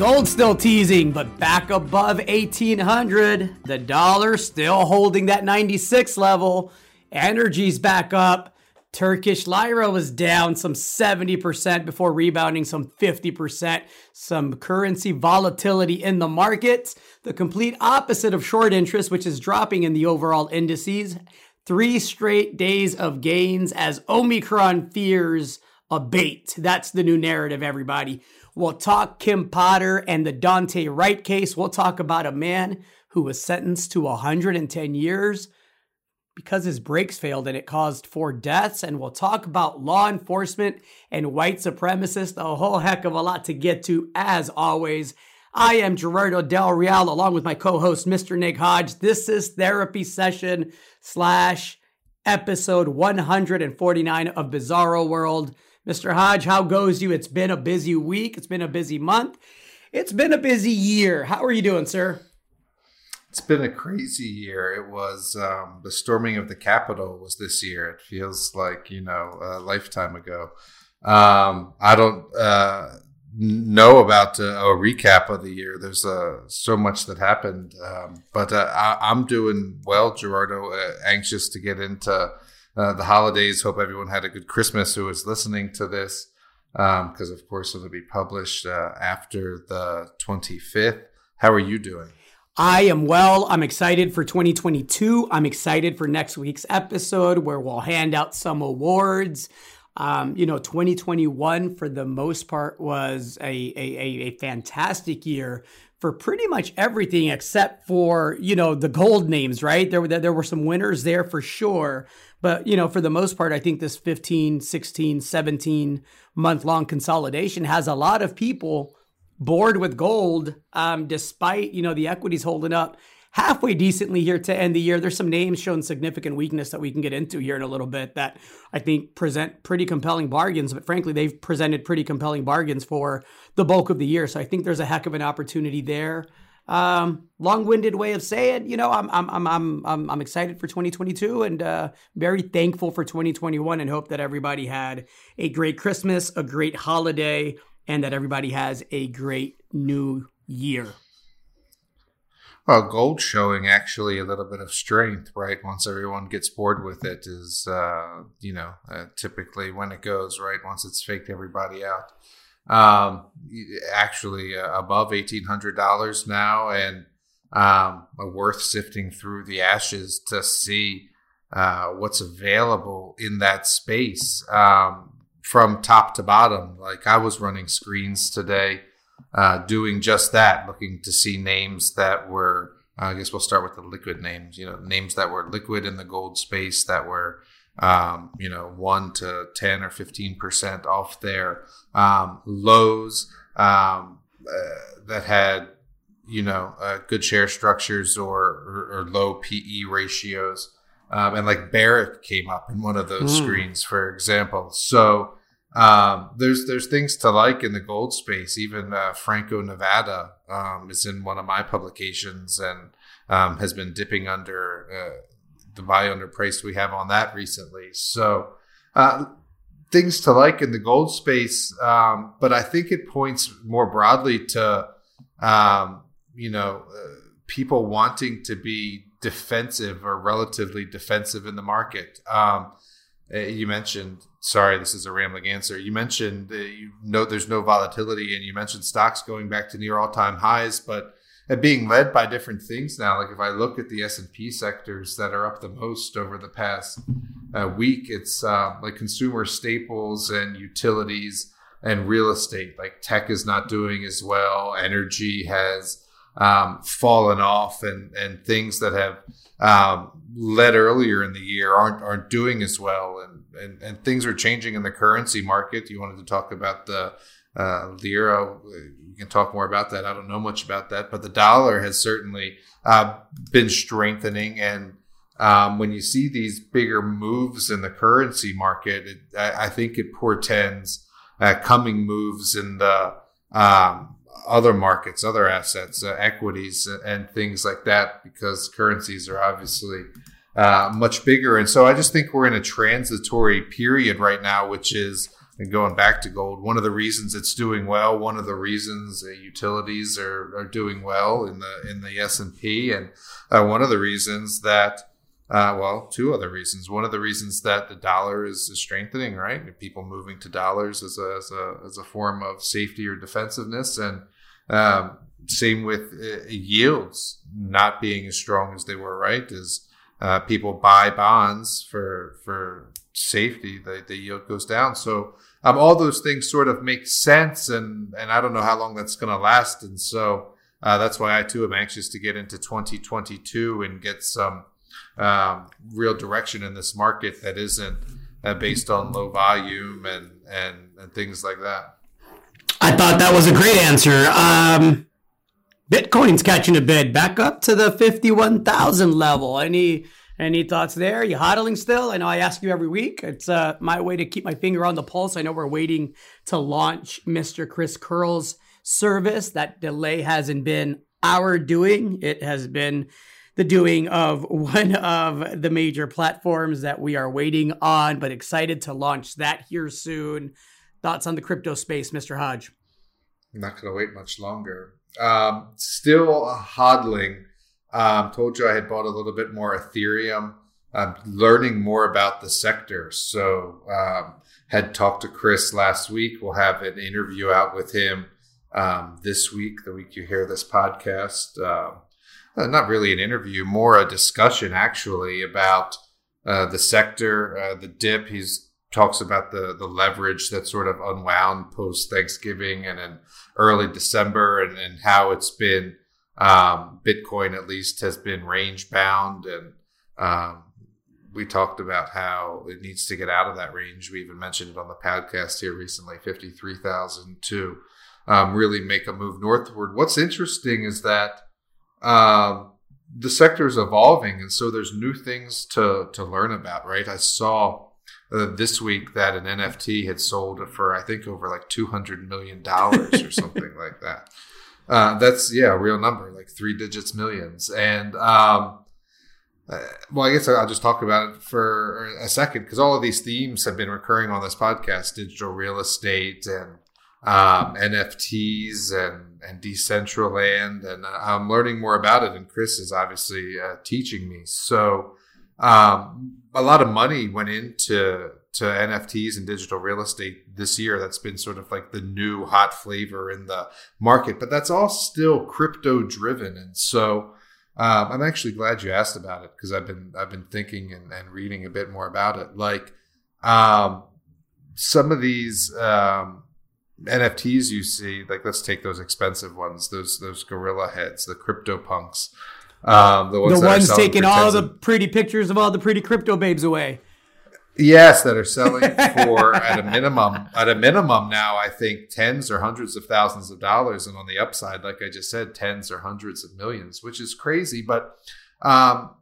Gold still teasing, but back above 1800. The dollar still holding that 96 level. Energy's back up. Turkish lira was down some 70% before rebounding some 50%. Some currency volatility in the markets. The complete opposite of short interest, which is dropping in the overall indices. Three straight days of gains as Omicron fears abate. That's the new narrative, everybody. We'll talk Kim Potter and the Daunte Wright case. We'll talk about a man who was sentenced to 110 years because his brakes failed and it caused four deaths. And we'll talk about law enforcement and white supremacists, a whole heck of a lot to get to, as always. I am Gerardo Del Real, along with my co-host, Mr. Nick Hodge. This is therapy session slash episode 149 of Bizarro World. Mr. Hodge, how goes you? It's been a busy week. It's been a busy month. It's been a busy year. How are you doing, sir? It's been a crazy year. It was um, the storming of the Capitol was this year. It feels like you know a lifetime ago. Um, I don't uh, know about uh, a recap of the year. There's uh, so much that happened, um, but uh, I, am doing well, Gerardo. Uh, anxious to get into uh, the holidays. Hope everyone had a good Christmas who is listening to this, because um, of course it'll be published after the 25th. How are you doing? I am well. I'm excited for 2022. I'm excited for next week's episode where we'll hand out some awards. Um, you know, 2021 for the most part was a, a, a fantastic year for pretty much everything except for you know the gold names right there there were some winners there for sure but you know for the most part i think this 15 16 17 month long consolidation has a lot of people bored with gold, um, despite you know the equities holding up halfway decently here to end the year. There's some names showing significant weakness that we can get into here in a little bit that I think present pretty compelling bargains. But frankly, they've presented pretty compelling bargains for the bulk of the year. So I think there's a heck of an opportunity there. Um, long-winded way of saying, you know, I'm I'm I'm I'm I'm, excited for 2022 and uh, very thankful for 2021 and hope that everybody had a great Christmas, a great holiday, and that everybody has a great new year. Well, gold showing actually a little bit of strength, right? Once everyone gets bored with it, is uh, you know uh, typically when it goes right. Once it's faked everybody out, um, actually uh, above eighteen hundred dollars now, and um, worth sifting through the ashes to see uh, what's available in that space. Um, from top to bottom. Like I was running screens today, uh, doing just that, looking to see names that were. I guess we'll start with the liquid names. You know, names that were liquid in the gold space that were, um, you know, one to ten or fifteen percent off their um, lows um, uh, that had, you know, uh, good share structures or, or, or low PE ratios. Um, and like Barrick came up in one of those mm. screens, for example. So um, there's there's things to like in the gold space. Even uh, Franco Nevada um, is in one of my publications and um, has been dipping under uh, the buy underpriced we have on that recently. So uh, things to like in the gold space, um, but I think it points more broadly to um, you know uh, people wanting to be defensive or relatively defensive in the market. Um, uh, you mentioned sorry this is a rambling answer you mentioned you know there's no volatility and you mentioned stocks going back to near all-time highs but being led by different things now like if i look at the s&p sectors that are up the most over the past uh, week it's uh, like consumer staples and utilities and real estate like tech is not doing as well energy has um, fallen off and and things that have um, led earlier in the year aren't aren't doing as well, and, and and things are changing in the currency market. You wanted to talk about the uh, lira. Can talk more about that. I don't know much about that, but the dollar has certainly uh, been strengthening. And um, when you see these bigger moves in the currency market, it, I, I, think it portends uh, coming moves in the um, other markets, other assets, uh, equities, and things like that, because currencies are obviously uh, much bigger. And so I just think we're in a transitory period right now, which is and going back to gold, one of the reasons it's doing well, one of the reasons utilities are, are doing well in the in the S and P, and uh, one of the reasons that uh, well, two other reasons. One of the reasons that the dollar is, is strengthening, right? People moving to dollars as a, as a as a form of safety or defensiveness, and um, same with uh, yields not being as strong as they were, right? Is uh, people buy bonds for for safety, the, the yield goes down. So um, all those things sort of make sense, and and I don't know how long that's going to last, and so uh, that's why I too am anxious to get into 2022 and get some um, real direction in this market that isn't uh, based on low volume and, and and things like that. I thought that was a great answer. Um, Bitcoin's catching a bid back up to the fifty-one thousand level. Any any thoughts there? You hodling still? I know I ask you every week. It's uh, my way to keep my finger on the pulse. I know we're waiting to launch Mr. Chris Curl's service. That delay hasn't been our doing. It has been the doing of one of the major platforms that we are waiting on, but excited to launch that here soon. Thoughts on the crypto space, Mr. Hodge? I'm not going to wait much longer. Um, still hodling. Um, told you I had bought a little bit more Ethereum. I'm learning more about the sector. So, um, had talked to Chris last week. We'll have an interview out with him um, this week, the week you hear this podcast. Uh, uh, not really an interview, more a discussion actually about uh, the sector, uh, the dip. He's talks about the the leverage that sort of unwound post Thanksgiving and in early December, and, and how it's been um, Bitcoin at least has been range bound, and um, we talked about how it needs to get out of that range. We even mentioned it on the podcast here recently, fifty three thousand to um, really make a move northward. What's interesting is that um, the sector is evolving, and so there's new things to to learn about. Right? I saw uh, this week that an NFT had sold for I think over like two hundred million dollars or something like that. Uh, that's yeah, a real number, like three digits, millions, and um, uh, well, I guess I'll just talk about it for a second because all of these themes have been recurring on this podcast: digital real estate and um, NFTs and and Decentraland, and I'm learning more about it. And Chris is obviously uh, teaching me. So um, a lot of money went into to NFTs and digital real estate this year. That's been sort of like the new hot flavor in the market, but that's all still crypto driven. And so um, I'm actually glad you asked about it because I've been I've been thinking and, and, reading a bit more about it. Like um, some of these um, NFTs you see, like let's take those expensive ones, those those gorilla heads, the crypto punks. Um, the ones, the ones taking all the pretty pictures of all the pretty crypto babes away. Yes, that are selling for at a minimum at a minimum now I think tens or hundreds of thousands of dollars and on the upside like I just said tens or hundreds of millions which is crazy but um,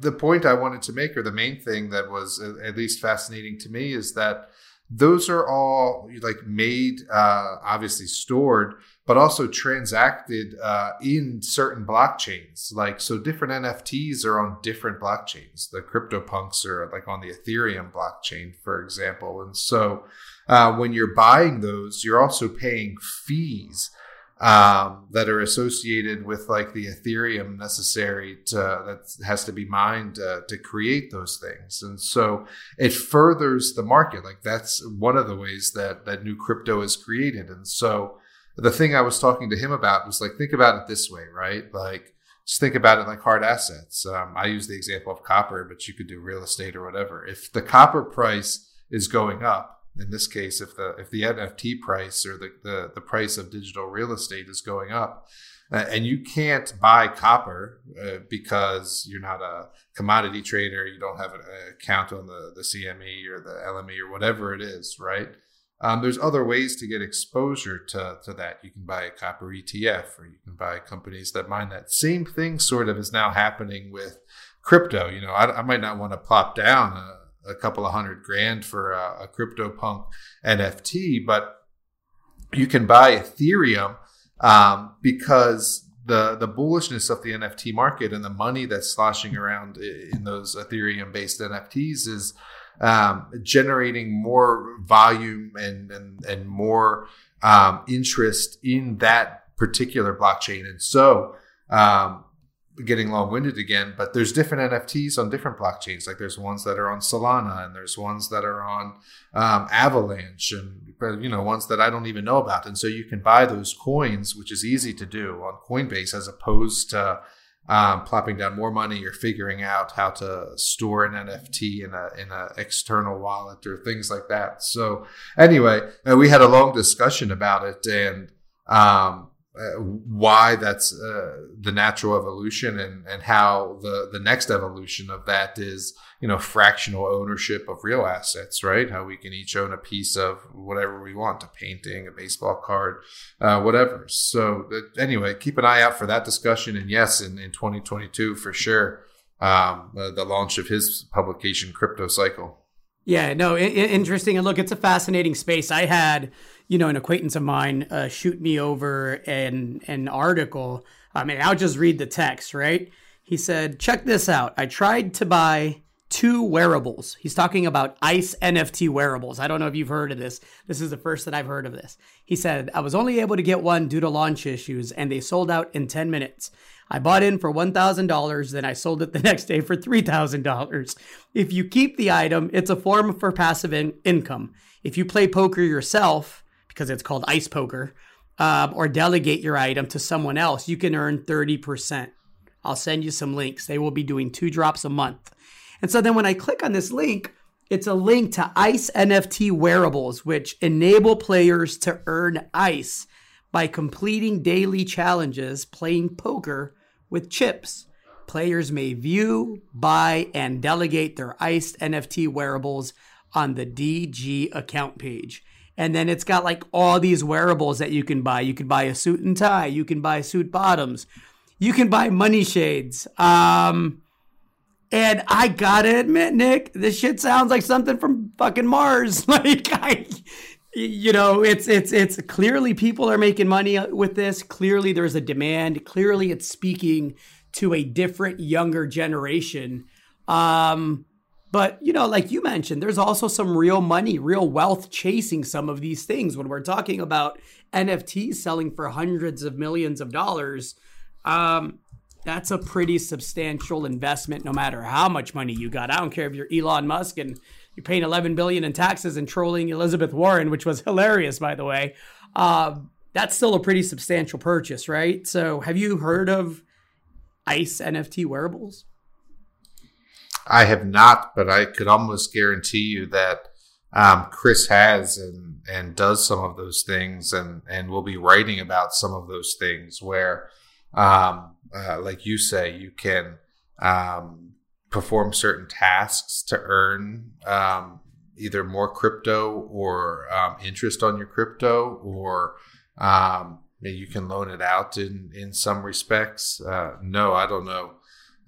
the point I wanted to make or the main thing that was at least fascinating to me is that those are all like made uh, obviously stored but also transacted uh, in certain blockchains. Like so different nfts are on different blockchains. The CryptoPunks are like on the ethereum blockchain for example. And so uh, when you're buying those you're also paying fees um, that are associated with like the Ethereum necessary to that has to be mined uh, to create those things, and so it furthers the market. Like that's one of the ways that that new crypto is created, and so the thing I was talking to him about was like think about it this way, right? Like just think about it like hard assets. Um, I use the example of copper, but you could do real estate or whatever. If the copper price is going up in this case, if the if the NFT price or the, the, the price of digital real estate is going up, uh, and you can't buy copper uh, because you're not a commodity trader, you don't have an account on the, the CME or the LME or whatever it is, right? Um, there's other ways to get exposure to, to that. You can buy a copper ETF or you can buy companies that mine that. Same thing sort of is now happening with crypto. You know, I, I might not want to plop down a, a couple of hundred grand for a, a CryptoPunk NFT, but you can buy Ethereum um, because the the bullishness of the NFT market and the money that's sloshing around in those Ethereum based NFTs is um, generating more volume and and, and more um, interest in that particular blockchain. And so, um, getting long winded again, but there's different NFTs on different blockchains. Like there's ones that are on Solana and there's ones that are on um, Avalanche and, you know, ones that I don't even know about. And so you can buy those coins, which is easy to do on Coinbase as opposed to um, plopping down more money or figuring out how to store an NFT in a in an external wallet or things like that. So anyway, uh, we had a long discussion about it and um, uh, why that's uh, the natural evolution and and how the the next evolution of that is you know fractional ownership of real assets right how we can each own a piece of whatever we want a painting a baseball card uh, whatever so anyway keep an eye out for that discussion and yes in, in 2022 for sure um, uh, the launch of his publication crypto cycle yeah no I- interesting and look it's a fascinating space i had you know, an acquaintance of mine uh, shoot me over an an article. I mean, I'll just read the text, right? He said, "Check this out. I tried to buy two wearables. He's talking about ICE NFT wearables. I don't know if you've heard of this. This is the first that I've heard of this. He said, I was only able to get one due to launch issues, and they sold out in 10 minutes. I bought in for $1,000, then I sold it the next day for $3,000. If you keep the item, it's a form for passive in- income. If you play poker yourself, because it's called ice poker, um, or delegate your item to someone else, you can earn 30%. I'll send you some links. They will be doing two drops a month. And so then when I click on this link, it's a link to ICE NFT wearables, which enable players to earn ICE by completing daily challenges playing poker with chips. Players may view, buy, and delegate their ICE NFT wearables on the DG account page. And then it's got like all these wearables that you can buy. You can buy a suit and tie. You can buy suit bottoms. You can buy money shades. Um, and I gotta admit, Nick, this shit sounds like something from fucking Mars. like I, you know, it's it's it's clearly people are making money with this. Clearly, there's a demand. Clearly, it's speaking to a different, younger generation. Um, but, you know, like you mentioned, there's also some real money, real wealth chasing some of these things. When we're talking about NFTs selling for hundreds of millions of dollars, um, that's a pretty substantial investment no matter how much money you got. I don't care if you're Elon Musk and you're paying 11 billion in taxes and trolling Elizabeth Warren, which was hilarious, by the way. Uh, that's still a pretty substantial purchase, right? So, have you heard of ICE NFT wearables? I have not, but I could almost guarantee you that um, Chris has and and does some of those things, and and will be writing about some of those things where, um, uh, like you say, you can um, perform certain tasks to earn um, either more crypto or um, interest on your crypto, or um, you can loan it out in in some respects. Uh, no, I don't know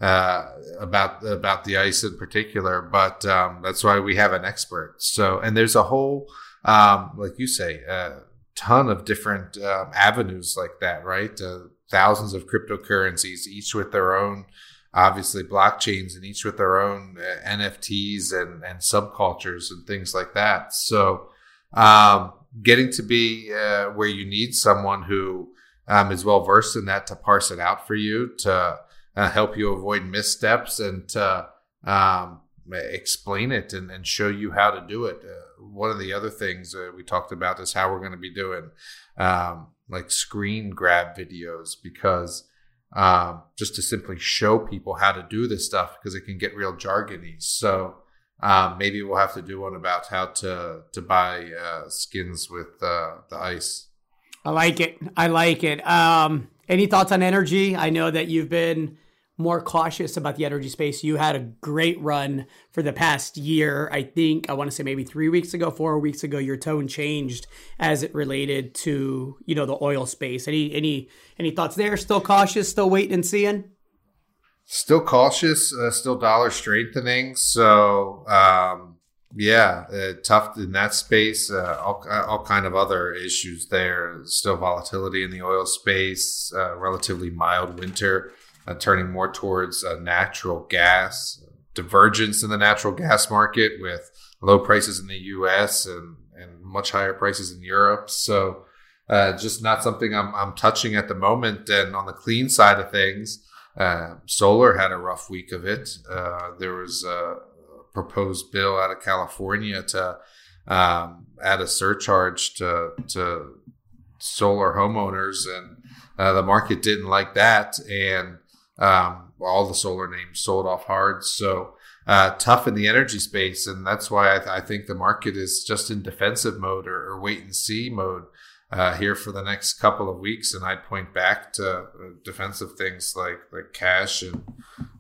uh, about about the ice in particular, but um, that's why we have an expert. So, and there's a whole, um, like you say, a ton of different avenues like that, right? Thousands of cryptocurrencies, each with their own, obviously blockchains, and each with their own uh, NFTs and and subcultures and things like that. So, um, getting to be uh, where you need someone who um, is well versed in that to parse it out for you to uh, help you avoid missteps and to um, explain it and, and, show you how to do it. Uh, one of the other things uh, we talked about is how we're going to be doing um, like screen grab videos because um, just to simply show people how to do this stuff because it can get real jargony. So um, maybe we'll have to do one about how to to buy uh, skins with uh, the ice. I like it. I like it. Um, any thoughts on energy? I know that you've been more cautious about the energy space. You had a great run for the past year. I think I want to say maybe three weeks ago, four weeks ago, your tone changed as it related to you know the oil space. Any any any thoughts there? Still cautious? Still waiting and seeing? Still cautious. Uh, still dollar strengthening. So. Um, yeah, uh, tough in that space. Uh, all, all kind of other issues there. Still volatility in the oil space. Uh, relatively mild winter uh, turning more towards uh, natural gas, divergence in the natural gas market with low prices in the U.S. and and much higher prices in Europe. So uh, just not something I'm I'm touching at the moment. And on the clean side of things, uh, solar had a rough week of it. Uh, there was a proposed bill out of California to um, add a surcharge to to solar homeowners, and uh, the market didn't like that, and um, all the solar names sold off hard. So uh, tough in the energy space, and that's why I, th- I, think the market is just in defensive mode or, or wait and see mode uh, here for the next couple of weeks. And I'd point back to uh, defensive things like like cash and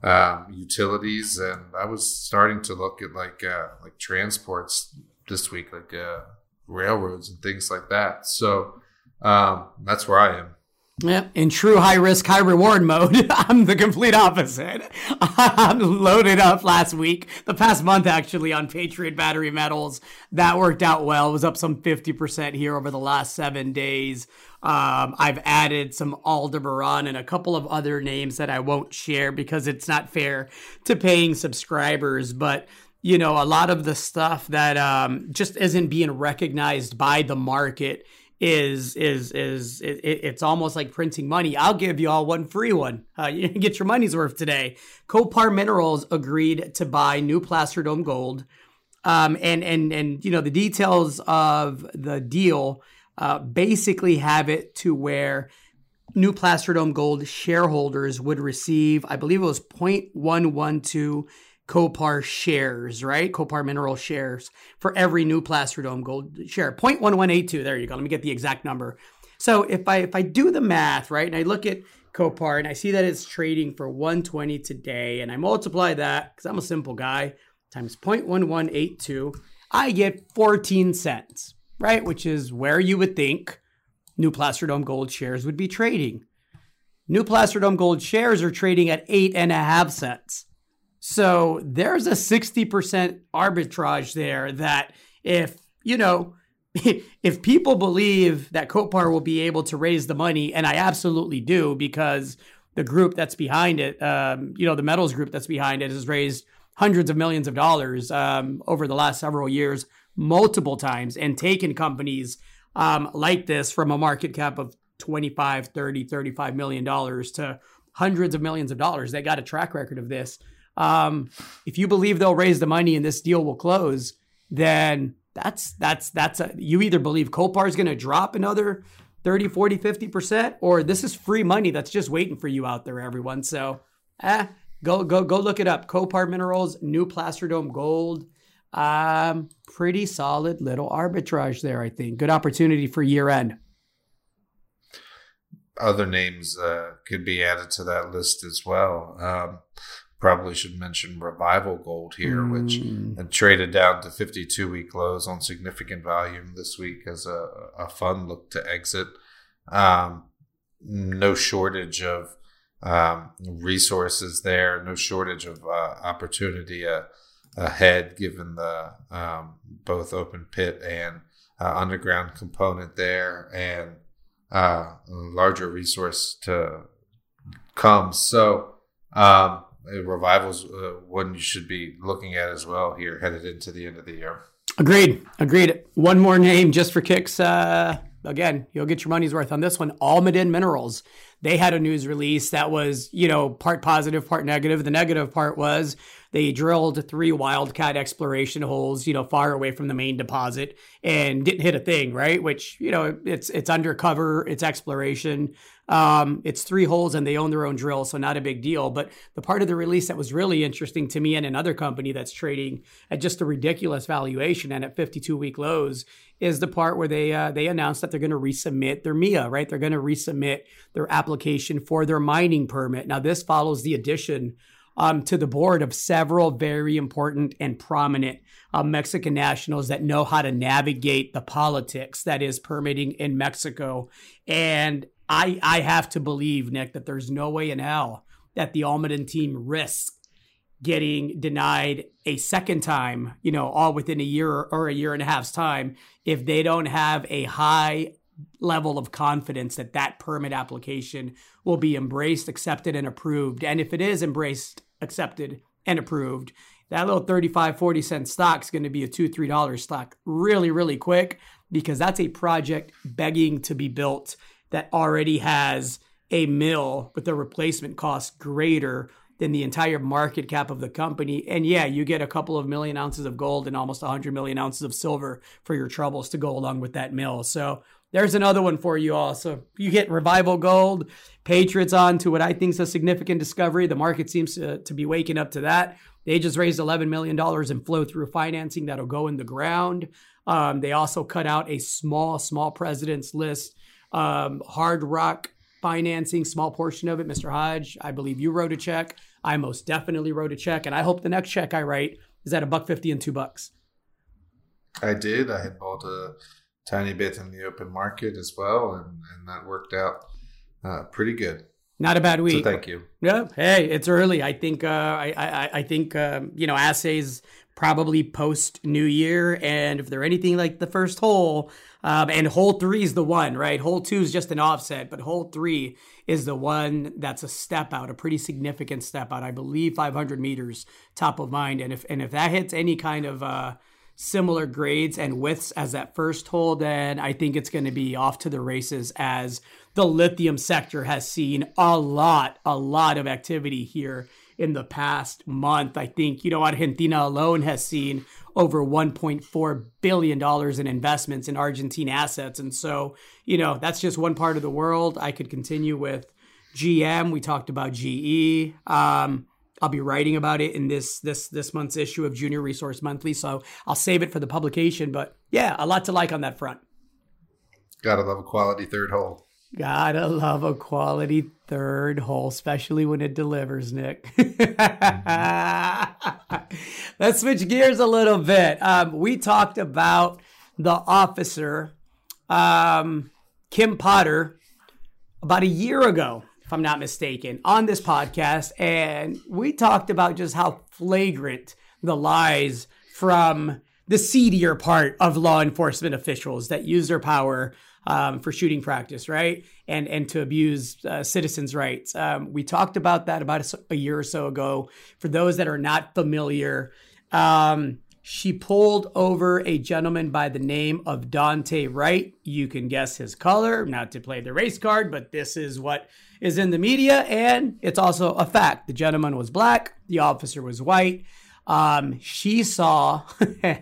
um, utilities, and I was starting to look at like uh, like transports this week, like uh, railroads and things like that. So um, that's where I am. Yeah, in true high risk, high reward mode, I'm the complete opposite. I'm loaded up last week, the past month actually, on Patriot Battery Metals. That worked out well. It was up some 50% here over the last seven days. Um, I've added some Aldebaran and a couple of other names that I won't share because it's not fair to paying subscribers. But you know, a lot of the stuff that um, just isn't being recognized by the market is is is it, it's almost like printing money. I'll give you all one free one. Uh, you get your money's worth today. CopAur Minerals agreed to buy new Placer Dome Gold, um, and and and you know the details of the deal uh, basically have it to where new Placer Dome Gold shareholders would receive, I believe it was 0.112 CopAur shares, right? CopAur Mineral shares for every new Placer Dome gold share. 0.1182. There you go. Let me get the exact number. So if I if I do the math, right, and I look at CopAur and I see that it's trading for 120 today, and I multiply that, because I'm a simple guy, times 0.1182, I get 14 cents, right? Which is where you would think new Placer Dome gold shares would be trading. New Plasterdome gold shares are trading at eight and a half cents. So there's a 60% arbitrage there that if, you know, if people believe that CopAur will be able to raise the money, and I absolutely do because the group that's behind it, um, you know, the metals group that's behind it has raised hundreds of millions of dollars um, over the last several years, multiple times, and taken companies um, like this from a market cap of 25, 30, 35 million dollars to hundreds of millions of dollars. They got a track record of this. Um, if you believe they'll raise the money and this deal will close, then that's that's that's a, you either believe CopAur is going to drop another 30, 40, 50%, or this is free money that's just waiting for you out there, everyone. So, eh, go go go look it up. CopAur Minerals, new Placer Dome Gold. Um, pretty solid little arbitrage there, I think. Good opportunity for year end. Other names uh, could be added to that list as well. Um, probably should mention Revival Gold here, mm. which had traded down to 52 week lows on significant volume this week as a, a fund look to exit. Um, no shortage of um, resources there, no shortage of uh, opportunity uh, ahead, given the um, both open pit and uh, underground component there, and uh, larger resource to come. So, um, revival's uh, one you should be looking at as well here headed into the end of the year. Agreed. Agreed. One more name just for kicks. Uh, again, you'll get your money's worth on this one. Almaden Minerals. They had a news release that was, you know, part positive, part negative. The negative part was they drilled three wildcat exploration holes, you know, far away from the main deposit and didn't hit a thing, right? Which, you know, it's it's undercover, it's exploration. Um, it's three holes and they own their own drill, so not a big deal. But the part of the release that was really interesting to me and another company that's trading at just a ridiculous valuation and at 52 week lows is the part where they uh, they announced that they're going to resubmit their MIA, right? They're going to resubmit their application for their mining permit. Now, this follows the addition um, to the board of several very important and prominent uh, Mexican nationals that know how to navigate the politics that is permitting in Mexico. And I, I have to believe, Nick, that there's no way in hell that the Almaden team risks getting denied a second time, you know, all within a year or a year and a half's time if they don't have a high level of confidence that that permit application will be embraced, accepted, and approved. And if it is embraced accepted and approved, that little 35, 40 cent stock is going to be a two, three dollar stock really, really quick because that's a project begging to be built that already has a mill with a replacement cost greater than the entire market cap of the company. And yeah, you get a couple of million ounces of gold and almost 100 million ounces of silver for your troubles to go along with that mill. So there's another one for you all. So you get Revival Gold, Patriots on to what I think is a significant discovery. The market seems to, to be waking up to that. They just raised $11 million in flow through financing that'll go in the ground. Um, they also cut out a small, small president's list. Um, hard rock financing, small portion of it. Mr. Hodge, I believe you wrote a check. I most definitely wrote a check, and I hope the next check I write is at a buck fifty and two bucks. I did. I had bought a tiny bit in the open market as well, and, and that worked out uh, pretty good. Not a bad week. So thank you. Yeah. Hey, it's early. I think. Uh, I, I I think um, you know assays probably post New Year, and if they're anything like the first hole, um, and hole three is the one, right? Hole two is just an offset, but hole three is the one that's a step out, a pretty significant step out. I believe 500 meters top of mind, and if and if that hits any kind of uh, similar grades and widths as that first hole, then I think it's going to be off to the races as the lithium sector has seen a lot, a lot of activity here in the past month. I think, you know, Argentina alone has seen over $1.4 billion in investments in Argentine assets. And so, you know, that's just one part of the world. I could continue with GM. We talked about GE. Um, I'll be writing about it in this this this month's issue of Junior Resource Monthly, so I'll save it for the publication. But yeah, a lot to like on that front. Gotta love a quality third hole. Gotta love a quality third hole, especially when it delivers, Nick. Let's switch gears a little bit. Um, we talked about the officer, um, Kim Potter, about a year ago, if I'm not mistaken, on this podcast. And we talked about just how flagrant the lies from the seedier part of law enforcement officials that use their power um, for shooting practice, right? And and to abuse uh, citizens' rights. Um, we talked about that about a, a, year or so ago. For those that are not familiar, um, she pulled over a gentleman by the name of Daunte Wright. You can guess his color, not to play the race card, but this is what is in the media, and it's also a fact. The gentleman was black, the officer was white. Um, she saw,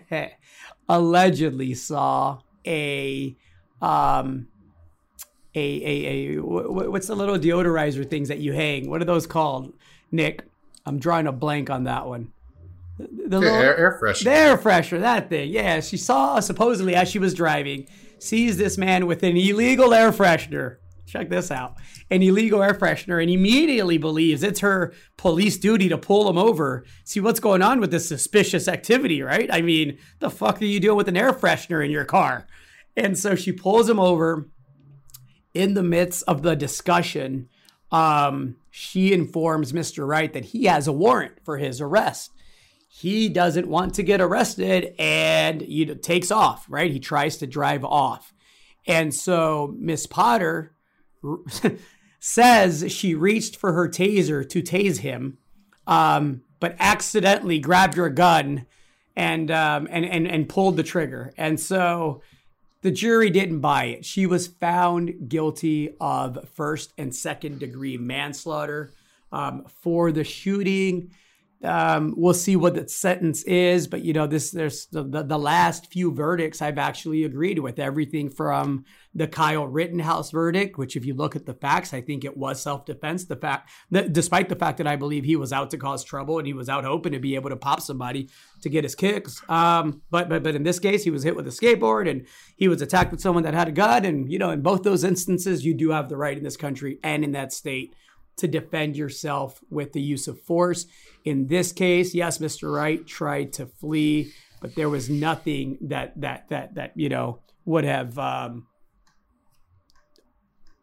allegedly saw a um, a, a, a what's the little deodorizer things that you hang? What are those called, Nick? I'm drawing a blank on that one. The, the little, air, air freshener. The air freshener, that thing. Yeah, she saw supposedly as she was driving, sees this man with an illegal air freshener. Check this out. An illegal air freshener and immediately believes it's her police duty to pull him over, see what's going on with this suspicious activity, right? I mean, the fuck are you doing with an air freshener in your car? And so she pulls him over in the midst of the discussion. Um, she informs Mr. Wright that he has a warrant for his arrest. He doesn't want to get arrested and know, takes off, right? He tries to drive off. And so Miss Potter says she reached for her taser to tase him, um, but accidentally grabbed her gun and, um, and, and, and pulled the trigger. And so the jury didn't buy it. She was found guilty of first and second degree manslaughter um, for the shooting. Um, we'll see what the sentence is, but you know, this there's the, the, the last few verdicts I've actually agreed with everything from the Kyle Rittenhouse verdict, which if you look at the facts, I think it was self-defense. The fact that despite the fact that I believe he was out to cause trouble and he was out hoping to be able to pop somebody to get his kicks. Um, but but but in this case, he was hit with a skateboard and he was attacked with someone that had a gun. And you know, in both those instances, you do have the right in this country and in that state to defend yourself with the use of force. In this case, yes, Mr. Wright tried to flee, but there was nothing that that that that you know would have um,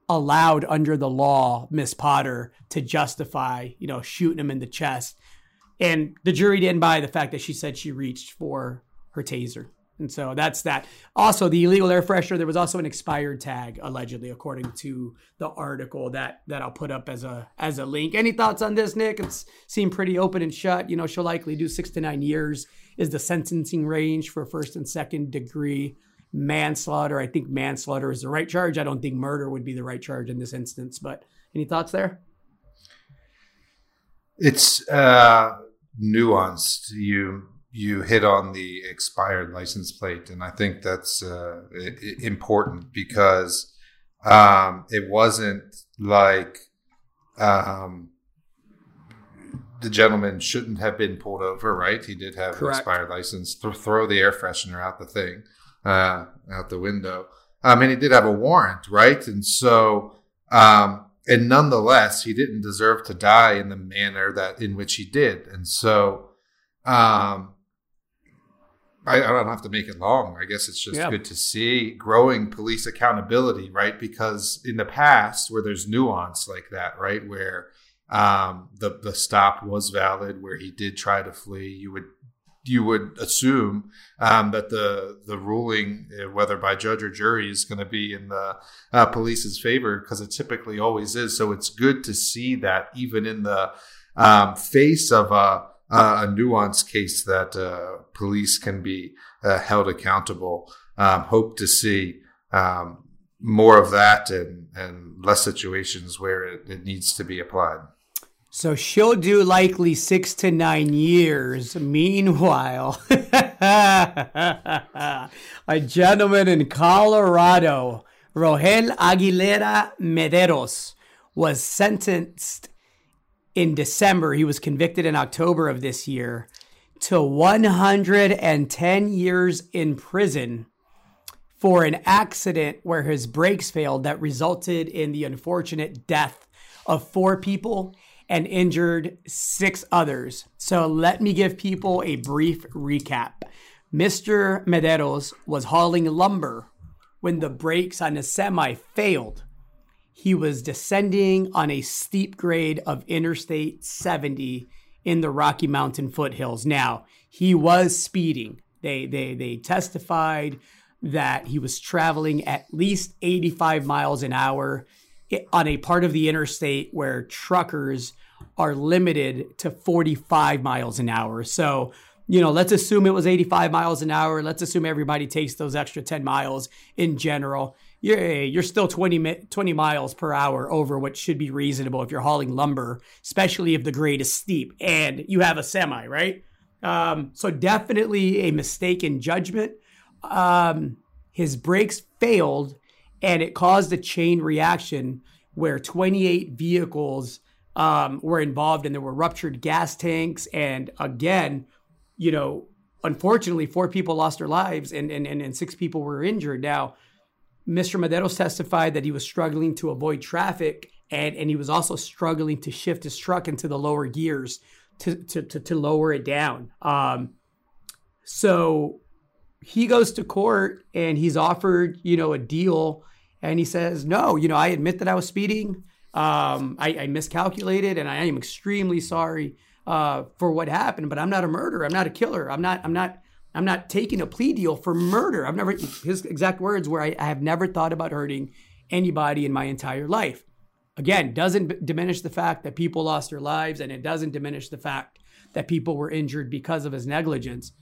allowed under the law Miss Potter to justify you know shooting him in the chest. And the jury didn't buy the fact that she said she reached for her taser. And so that's that. Also, the illegal air freshener, there was also an expired tag, allegedly, according to the article that that I'll put up as a as a link. Any thoughts on this, Nick? It's seemed pretty open and shut. You know, she'll likely do six to nine years is the sentencing range for first and second degree manslaughter. I think manslaughter is the right charge. I don't think murder would be the right charge in this instance. But any thoughts there? It's uh, nuanced. You you hit on the expired license plate, and I think that's uh, important because um, it wasn't like um, the gentleman shouldn't have been pulled over, right? He did have Correct. an expired license. Th- throw the air freshener out the thing, uh, out the window. I mean, he did have a warrant, right? And so, um, and nonetheless, he didn't deserve to die in the manner that in which he did. And so, um, I, I, don't have to make it long. I guess it's just yeah. good to see growing police accountability, right? Because in the past, where there's nuance like that, right, where um, the the stop was valid, where he did try to flee, you would you would assume um, that the the ruling, uh, whether by judge or jury, is going to be in the uh, police's favor because it typically always is. So it's good to see that even in the um, face of a uh, a nuanced case that uh, police can be uh, held accountable. Um, hope to see um, more of that and, and less situations where it, it needs to be applied. So she'll do likely six to nine years. Meanwhile, a gentleman in Colorado, Rogel Aguilera Mederos, was sentenced in December. He was convicted in October of this year to 110 years in prison for an accident where his brakes failed that resulted in the unfortunate death of four people and injured six others. So let me give people a brief recap. Mr. Mederos was hauling lumber when the brakes on a semi failed he was descending on a steep grade of Interstate 70 in the Rocky Mountain foothills. Now, he was speeding. They, they, they testified that he was traveling at least 85 miles an hour on a part of the interstate where truckers are limited to 45 miles an hour. So, you know, let's assume it was 85 miles an hour. Let's assume everybody takes those extra 10 miles in general you're, you're still 20, 20 miles per hour over what should be reasonable if you're hauling lumber, especially if the grade is steep and you have a semi, right? Um, so definitely a mistake in judgment. Um, his brakes failed and it caused a chain reaction where 28 vehicles um, were involved and there were ruptured gas tanks. And again, you know, unfortunately, four people lost their lives and, and, and, and six people were injured. Now, Mr. Mederos testified that he was struggling to avoid traffic and, and he was also struggling to shift his truck into the lower gears to, to, to, to lower it down. Um, so he goes to court and he's offered, you know, a deal and he says, no, you know, I admit that I was speeding. Um, I, I, miscalculated and I am extremely sorry uh, for what happened, but I'm not a murderer. I'm not a killer. I'm not, I'm not, I'm not taking a plea deal for murder. I've never, his exact words were, I, I have never thought about hurting anybody in my entire life. Again, doesn't diminish the fact that people lost their lives and it doesn't diminish the fact that people were injured because of his negligence.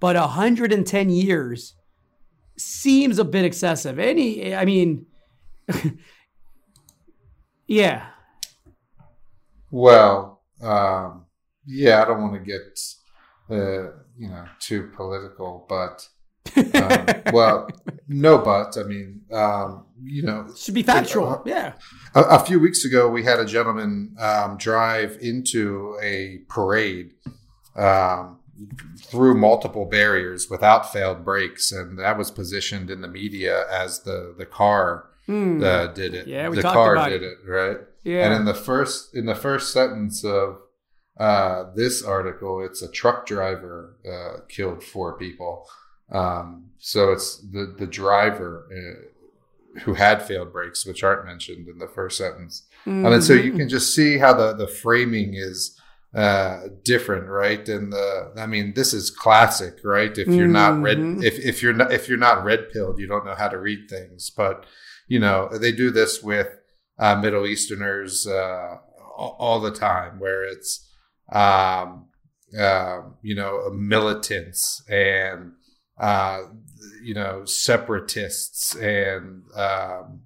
But 110 years seems a bit excessive. Any, I mean, yeah. Well, um, yeah, I don't want to get uh, you know too political, but um, well, no, but I mean, um, you know, should be factual. Uh, yeah. A, a, few weeks ago, we had a gentleman um, drive into a parade um, through multiple barriers without failed brakes, and that was positioned in the media as the the car mm. uh, did it. Yeah, we the talked car about did it. it, right? Yeah. And in the first in the first sentence of uh, this article, it's a truck driver uh, killed four people. Um, so it's the the driver uh, who had failed brakes, which aren't mentioned in the first sentence. Mm-hmm. Mean, so you can just see how the the framing is uh, different, right? And the, I mean, this is classic, right? If you're not red, Mhm. if, if you're not, if you're not red pilled, you don't know how to read things. But, you know, they do this with uh, Middle Easterners uh, all, all the time, where it's, um, uh, you know, militants and, uh, you know, separatists and um,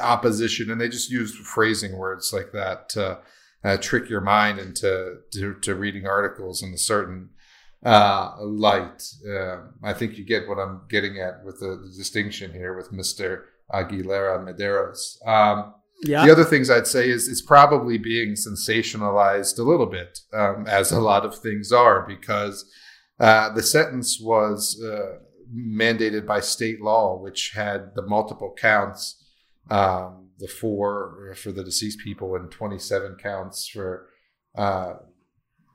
opposition. And they just use phrasing words like that to uh, trick your mind into to, to reading articles in a certain uh, light. Uh, I think you get what I'm getting at with the, the distinction here with Mr. Aguilera Mederos. Um, Yeah. the other things I'd say is it's probably being sensationalized a little bit, um, as a lot of things are, because uh, the sentence was uh, mandated by state law, which had the multiple counts, um, the four for the deceased people and 27 counts for uh,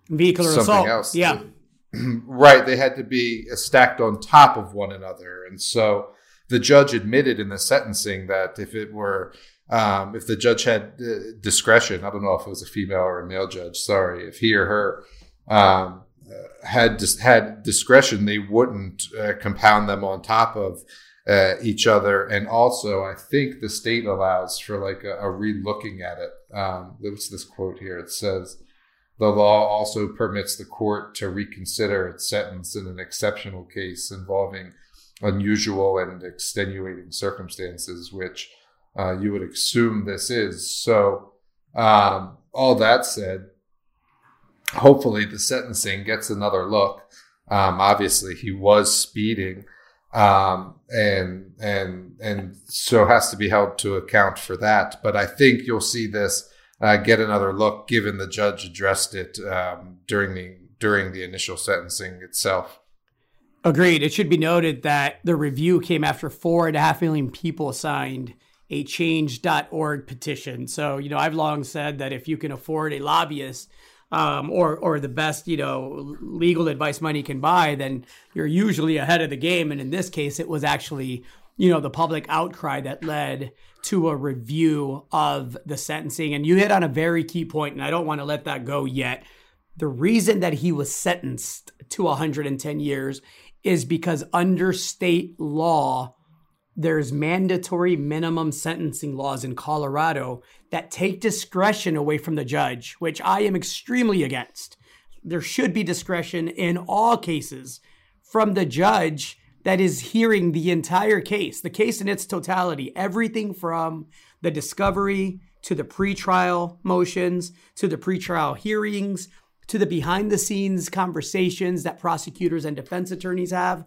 Vehicular something assault. else. Yeah. right. They had to be stacked on top of one another. And so the judge admitted in the sentencing that if it were, um, if the judge had uh, discretion, I don't know if it was a female or a male judge, sorry, if he or her um, uh, had had discretion, they wouldn't uh, compound them on top of uh, each other. And also, I think the state allows for like a, a re-looking at it. Um, what's this quote here? It says, the law also permits the court to reconsider its sentence in an exceptional case involving unusual and extenuating circumstances, which uh, you would assume this is. So, um, all that said, hopefully the sentencing gets another look. Um, obviously, he was speeding, um, and and and so has to be held to account for that. But I think you'll see this uh, get another look, given the judge addressed it um, during the during the initial sentencing itself. Agreed. It should be noted that the review came after four and a half million people signed a change.org petition. So, you know, I've long said that if you can afford a lobbyist um, or or the best, you know, legal advice money can buy, then you're usually ahead of the game. And in this case, it was actually, you know, the public outcry that led to a review of the sentencing. And you hit on a very key point, and I don't want to let that go yet. The reason that he was sentenced to 110 years is because under state law, there's mandatory minimum sentencing laws in Colorado that take discretion away from the judge, which I am extremely against. There should be discretion in all cases from the judge that is hearing the entire case, the case in its totality, everything from the discovery to the pretrial motions to the pretrial hearings to the behind the scenes conversations that prosecutors and defense attorneys have.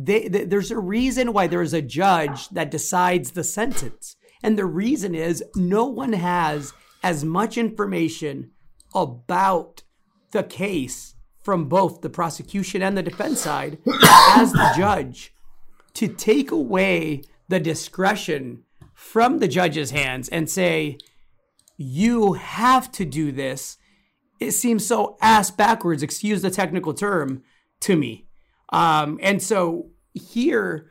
They, they, there's a reason why there's a judge that decides the sentence. And the reason is no one has as much information about the case from both the prosecution and the defense side as the judge to take away the discretion from the judge's hands and say, you have to do this. It seems so ass backwards, excuse the technical term, to me. Um, and so here,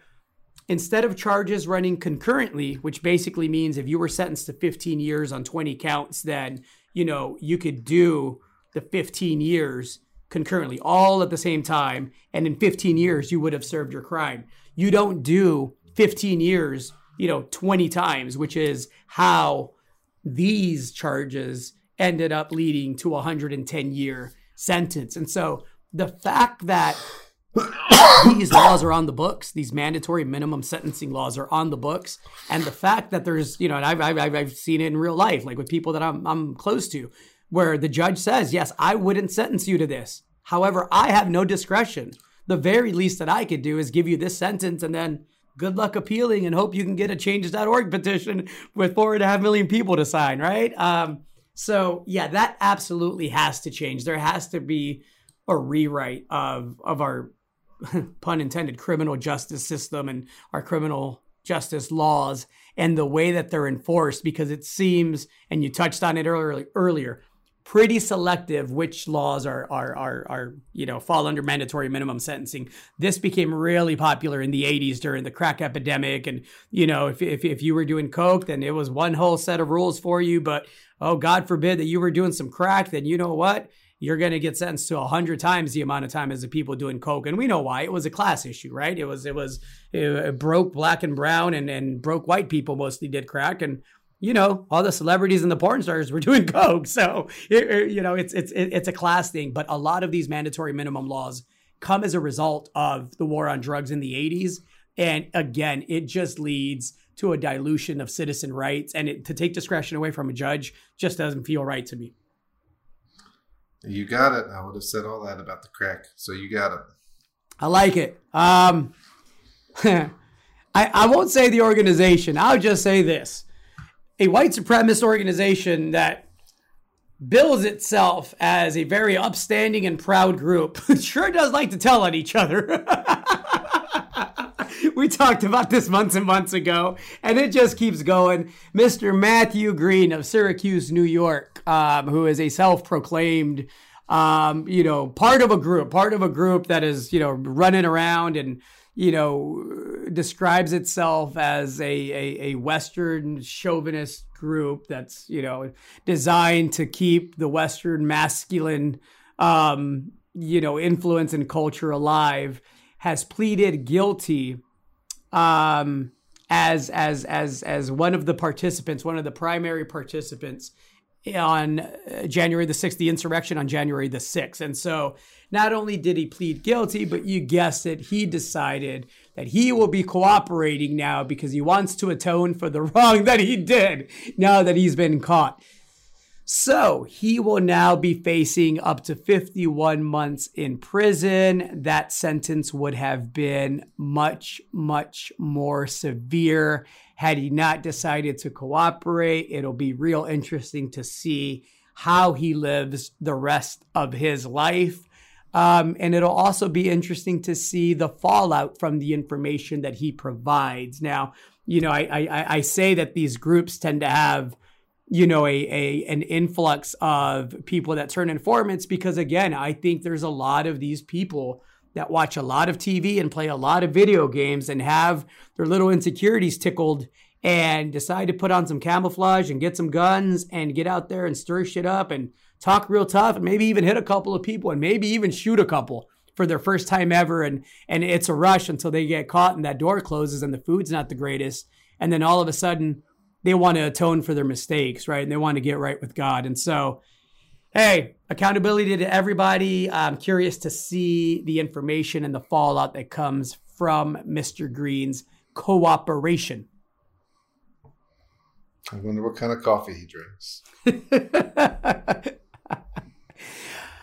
instead of charges running concurrently, which basically means if you were sentenced to 15 years on 20 counts, then you know you could do the 15 years concurrently, all at the same time, and in 15 years you would have served your crime. You don't do 15 years, you know, 20 times, which is how these charges ended up leading to a 110 year sentence. And so the fact that these laws are on the books. These mandatory minimum sentencing laws are on the books, and the fact that there's, you know, and I've I've, I've seen it in real life, like with people that I'm I'm close to, where the judge says, "Yes, I wouldn't sentence you to this. However, I have no discretion. The very least that I could do is give you this sentence, and then." Good luck appealing and hope you can get a changes.org petition with four and a half million people to sign, right? Um, so yeah, that absolutely has to change. There has to be a rewrite of of our pun intended criminal justice system and our criminal justice laws and the way that they're enforced because it seems and you touched on it earlier earlier pretty selective which laws are are are are you know fall under mandatory minimum sentencing. This became really popular in the 80s during the crack epidemic and you know if if, if you were doing coke then it was one whole set of rules for you but oh god forbid that you were doing some crack then you know what you're going to get sentenced to 100 times the amount of time as the people doing coke. And we know why. It was a class issue right? It was it was it broke black and brown and and broke white people mostly did crack. And you know all the celebrities and the porn stars were doing coke. So it, it, you know it's it's it's a class thing. But a lot of these mandatory minimum laws come as a result of the war on drugs in the 80s and again it just leads to a dilution of citizen rights. And it, to take discretion away from a judge just doesn't feel right to me you got it. I would have said all that about the crack. So you got it. I like it. Um, I, I won't say the organization. I'll just say this a white supremacist organization that bills itself as a very upstanding and proud group sure does like to tell on each other. we talked about this months and months ago, and it just keeps going. Mr. Matthew Green of Syracuse, New York, um, who is a self-proclaimed, um, you know, part of a group, part of a group that is, you know, running around and you know, describes itself as a, a, a, Western chauvinist group that's, you know, designed to keep the Western masculine, um, you know, influence and culture alive, has pleaded guilty um, as as as as one of the participants, one of the primary participants on uh, January the 6th, the insurrection on January the 6th. And so not only did he plead guilty, but you guessed it, he decided that he will be cooperating now because he wants to atone for the wrong that he did now that he's been caught. So he will now be facing up to 51 months in prison. That sentence would have been much, much more severe had he not decided to cooperate. It'll be real interesting to see how he lives the rest of his life. Um, and it'll also be interesting to see the fallout from the information that he provides. Now, you know, I, I, I say that these groups tend to have you know a, a an influx of people that turn informants because again i think there's a lot of these people that watch a lot of tv and play a lot of video games and have their little insecurities tickled and decide to put on some camouflage and get some guns and get out there and stir shit up and talk real tough and maybe even hit a couple of people and maybe even shoot a couple for their first time ever and and it's a rush until they get caught and that door closes and the food's not the greatest and then all of a sudden they want to atone for their mistakes, right? And they want to get right with God. And so, hey, accountability to everybody. I'm curious to see the information and the fallout that comes from Mr. Green's cooperation. I wonder what kind of coffee he drinks.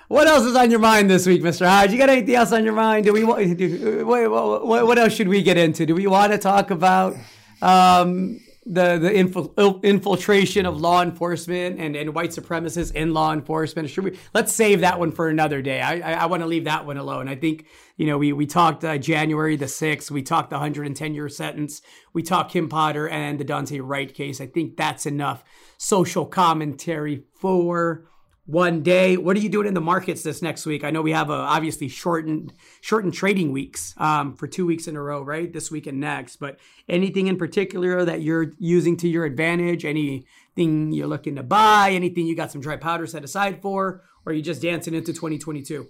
what else is on your mind this week, Mr. Hodge? You got anything else on your mind? Do we want? Do, what, what else should we get into? Do we want to talk about um, the the infil- infiltration of law enforcement and, and white supremacists in law enforcement. Should we let's save that one for another day. I I, I want to leave that one alone. I think you know we we talked uh, January the sixth. We talked the 110 year sentence. We talked Kim Potter and the Daunte Wright case. I think that's enough social commentary for one day. What are you doing in the markets this next week? I know we have a obviously shortened shortened trading weeks um, for two weeks in a row, right? This week and next. But anything in particular that you're using to your advantage? Anything you're looking to buy? Anything you got some dry powder set aside for? Or are you just dancing into 2022?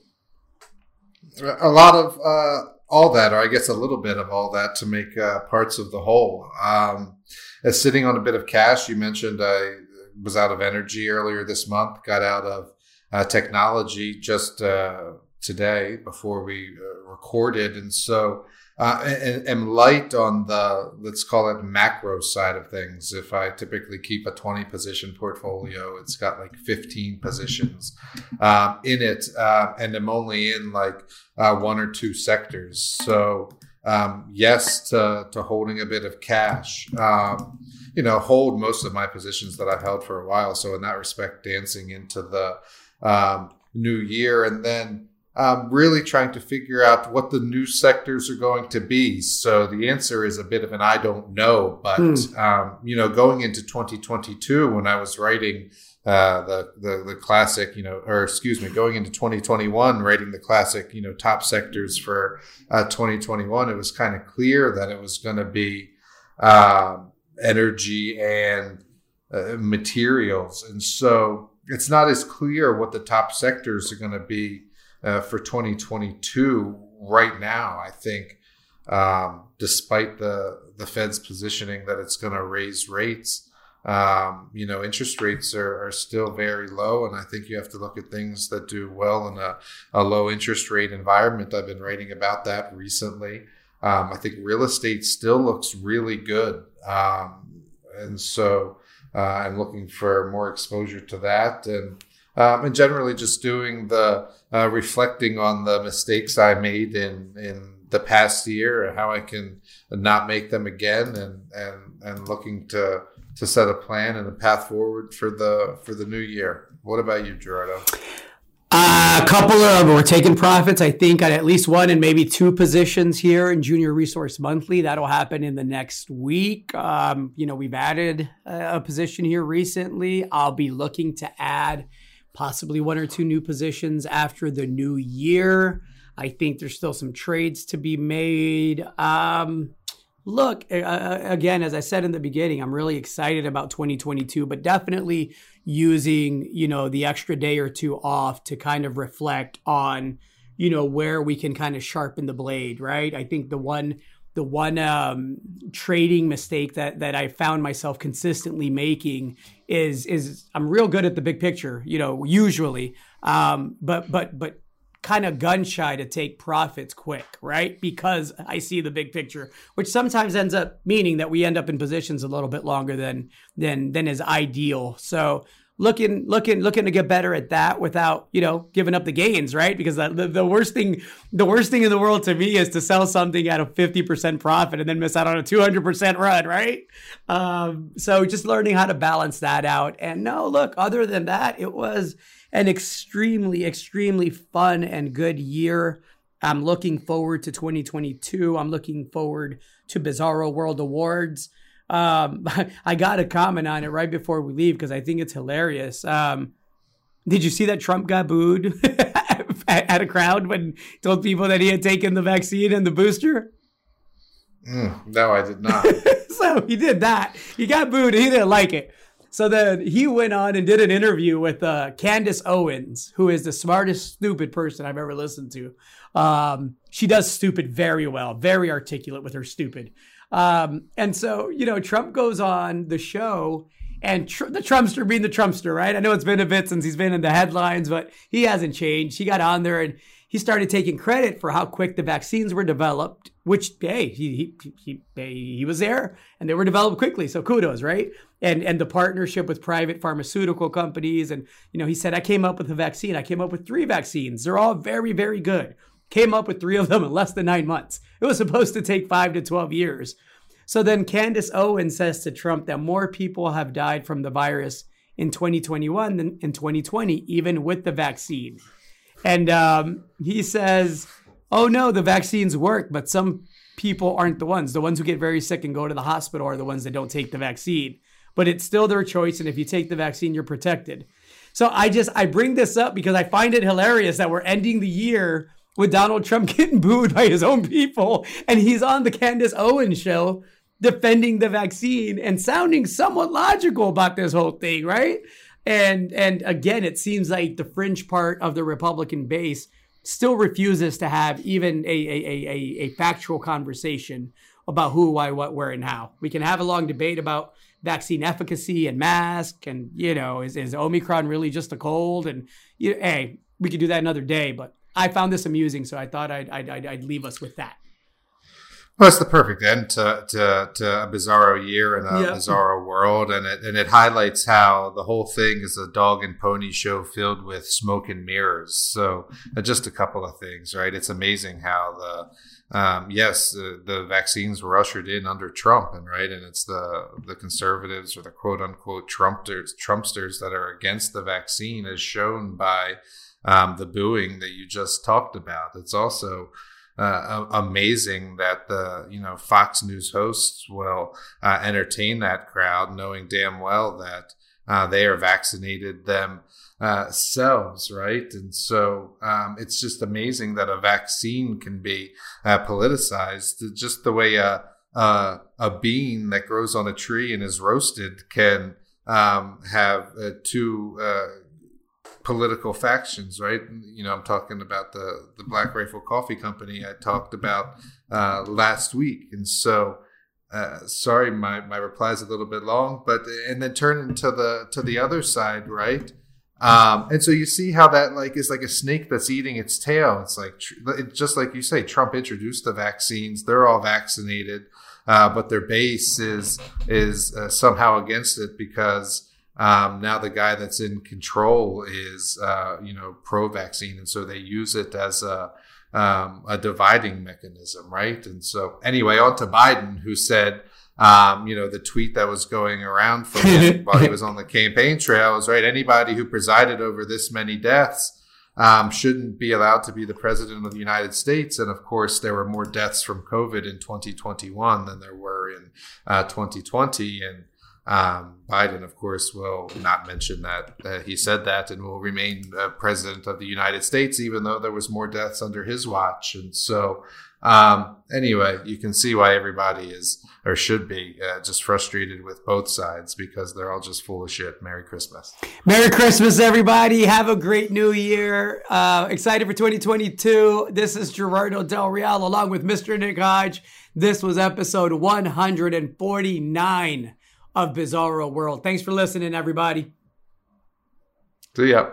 A lot of uh, all that, or I guess a little bit of all that, to make uh, parts of the whole. Um, as sitting on a bit of cash, you mentioned I was out of energy earlier this month, got out of uh, technology just uh, today before we uh, recorded. And so uh, am light on the, let's call it macro side of things. If I typically keep a 20 position portfolio, it's got like 15 positions um, in it. Uh, and I'm only in like uh, one or two sectors. So, um, yes to, to holding a bit of cash. Um, you know, hold most of my positions that I've held for a while. So in that respect, dancing into the um, new year and then um, really trying to figure out what the new sectors are going to be. So the answer is a bit of an I don't know, but hmm. um, you know, going into 2022, when I was writing uh, the, the the classic, you know, or excuse me, going into 2021, writing the classic, you know, top sectors for uh, 2021, it was kind of clear that it was going to be um, energy and uh, materials. And so it's not as clear what the top sectors are going to be uh, for 2022 right now. I think, um, despite the the Fed's positioning that it's going to raise rates, um, you know, interest rates are, are still very low, and I think you have to look at things that do well in a, a low interest rate environment. I've been writing about that recently. Um, I think real estate still looks really good, um, and so uh, I'm looking for more exposure to that, and um, and generally just doing the uh, reflecting on the mistakes I made in in the past year and how I can not make them again, and and and looking to to set a plan and a path forward for the for the new year. What about you, Gerardo? Uh, a couple of we're taking profits, I think, on at least one and maybe two positions here in Junior Resource Monthly. That'll happen in the next week. Um, you know, we've added a, a position here recently. I'll be looking to add possibly one or two new positions after the new year. I think there's still some trades to be made. Um, look, uh, again, as I said in the beginning, I'm really excited about 2022, but definitely using, you know, the extra day or two off to kind of reflect on, you know, where we can kind of sharpen the blade, right? I think the one the one um, trading mistake that that I found myself consistently making is is I'm real good at the big picture, you know, usually, um, but but but kind of gun shy to take profits quick, right? Because I see the big picture, which sometimes ends up meaning that we end up in positions a little bit longer than than than is ideal. So looking looking looking to get better at that without you know giving up the gains right? Because the, the, worst thing the worst thing in the world to me is to sell something at a 50% profit and then miss out on a 200% run right? Um, so just learning how to balance that out. And no look other than that it was an extremely extremely fun and good year. I'm looking forward to 2022 i'm looking forward to bizarro world awards um, I got a comment on it right before we leave because I think it's hilarious. Um, did you see that Trump got booed at a crowd when he told people that he had taken the vaccine and the booster? Mm, no, I did not. so he did that. He got booed. He didn't like it. So then he went on and did an interview with uh, Candace Owens, who is the smartest, stupid person I've ever listened to. Um, she does stupid very well, very articulate with her stupid. Um, and so, you know, Trump goes on the show and tr- the Trumpster being the Trumpster, right? I know it's been a bit since he's been in the headlines, but he hasn't changed. He got on there and he started taking credit for how quick the vaccines were developed, which, hey, he, he, he, he was there and they were developed quickly. So kudos, right? And, and the partnership with private pharmaceutical companies. And, you know, he said, I came up with a vaccine. I came up with three vaccines. They're all very, very good came up with three of them in less than nine months. It was supposed to take five to 12 years. So then Candace Owen says to Trump that more people have died from the virus in 2021 than in 2020, even with the vaccine. And um, he says, oh no, the vaccines work, but some people aren't the ones. The ones who get very sick and go to the hospital are the ones that don't take the vaccine. But it's still their choice. And if you take the vaccine, you're protected. So I just, I bring this up because I find it hilarious that we're ending the year with Donald Trump getting booed by his own people. And he's on the Candace Owens show defending the vaccine and sounding somewhat logical about this whole thing, right? And and again, it seems like the fringe part of the Republican base still refuses to have even a, a, a, a, factual conversation about who, why, what, where, and how. We can have a long debate about vaccine efficacy and mask and, you know, is, is Omicron really just a cold? And, you know, hey, we could do that another day, but I found this amusing, so I thought I'd, I'd, I'd leave us with that. Well, it's the perfect end to, to, to a bizarro year and a bizarro world, and it and it highlights how the whole thing is a dog and pony show filled with smoke and mirrors. So, uh, just a couple of things, right? It's amazing how the um, yes, the, the, vaccines were ushered in under Trump, and right, and it's the the conservatives or the quote unquote Trumpsters Trumpsters that are against the vaccine, as shown by um, the booing that you just talked about. It's also uh, amazing that the you know Fox News hosts will uh, entertain that crowd, knowing damn well that uh, they are vaccinated themselves, right? And so um, it's just amazing that a vaccine can be uh, politicized, just the way a, a, a bean that grows on a tree and is roasted can um, have uh, two uh, political factions, right? You know, I'm talking about the the Black Rifle Coffee Company I talked about uh, last week, and so. Uh, sorry, my, my reply is a little bit long, but and then turn to the to the other side, right? Um, and so you see how that like is like a snake that's eating its tail. It's like it's just like you say, Trump introduced the vaccines; they're all vaccinated, uh, but their base is is uh, somehow against it because um, now the guy that's in control is uh, you know pro-vaccine, and so they use it as a um, a dividing mechanism, right? And so anyway, on to Biden, who said um, you know, the tweet that was going around from him while he was on the campaign trail was right. Anybody who presided over this many deaths um, shouldn't be allowed to be the president of the United States. And of course, there were more deaths from COVID in 2021 than there were in uh, 2020. And um, Biden, of course, will not mention that he said that and will remain uh, president of the United States, even though there was more deaths under his watch. And so, um, anyway, you can see why everybody is or should be uh, just frustrated with both sides because they're all just full of shit. Merry Christmas. Merry Christmas, everybody. Have a great new year. Uh, excited for 2022. This is Gerardo Del Real along with Mr. Nick Hodge. This was episode 149 of Bizarro World. Thanks for listening, everybody. See ya.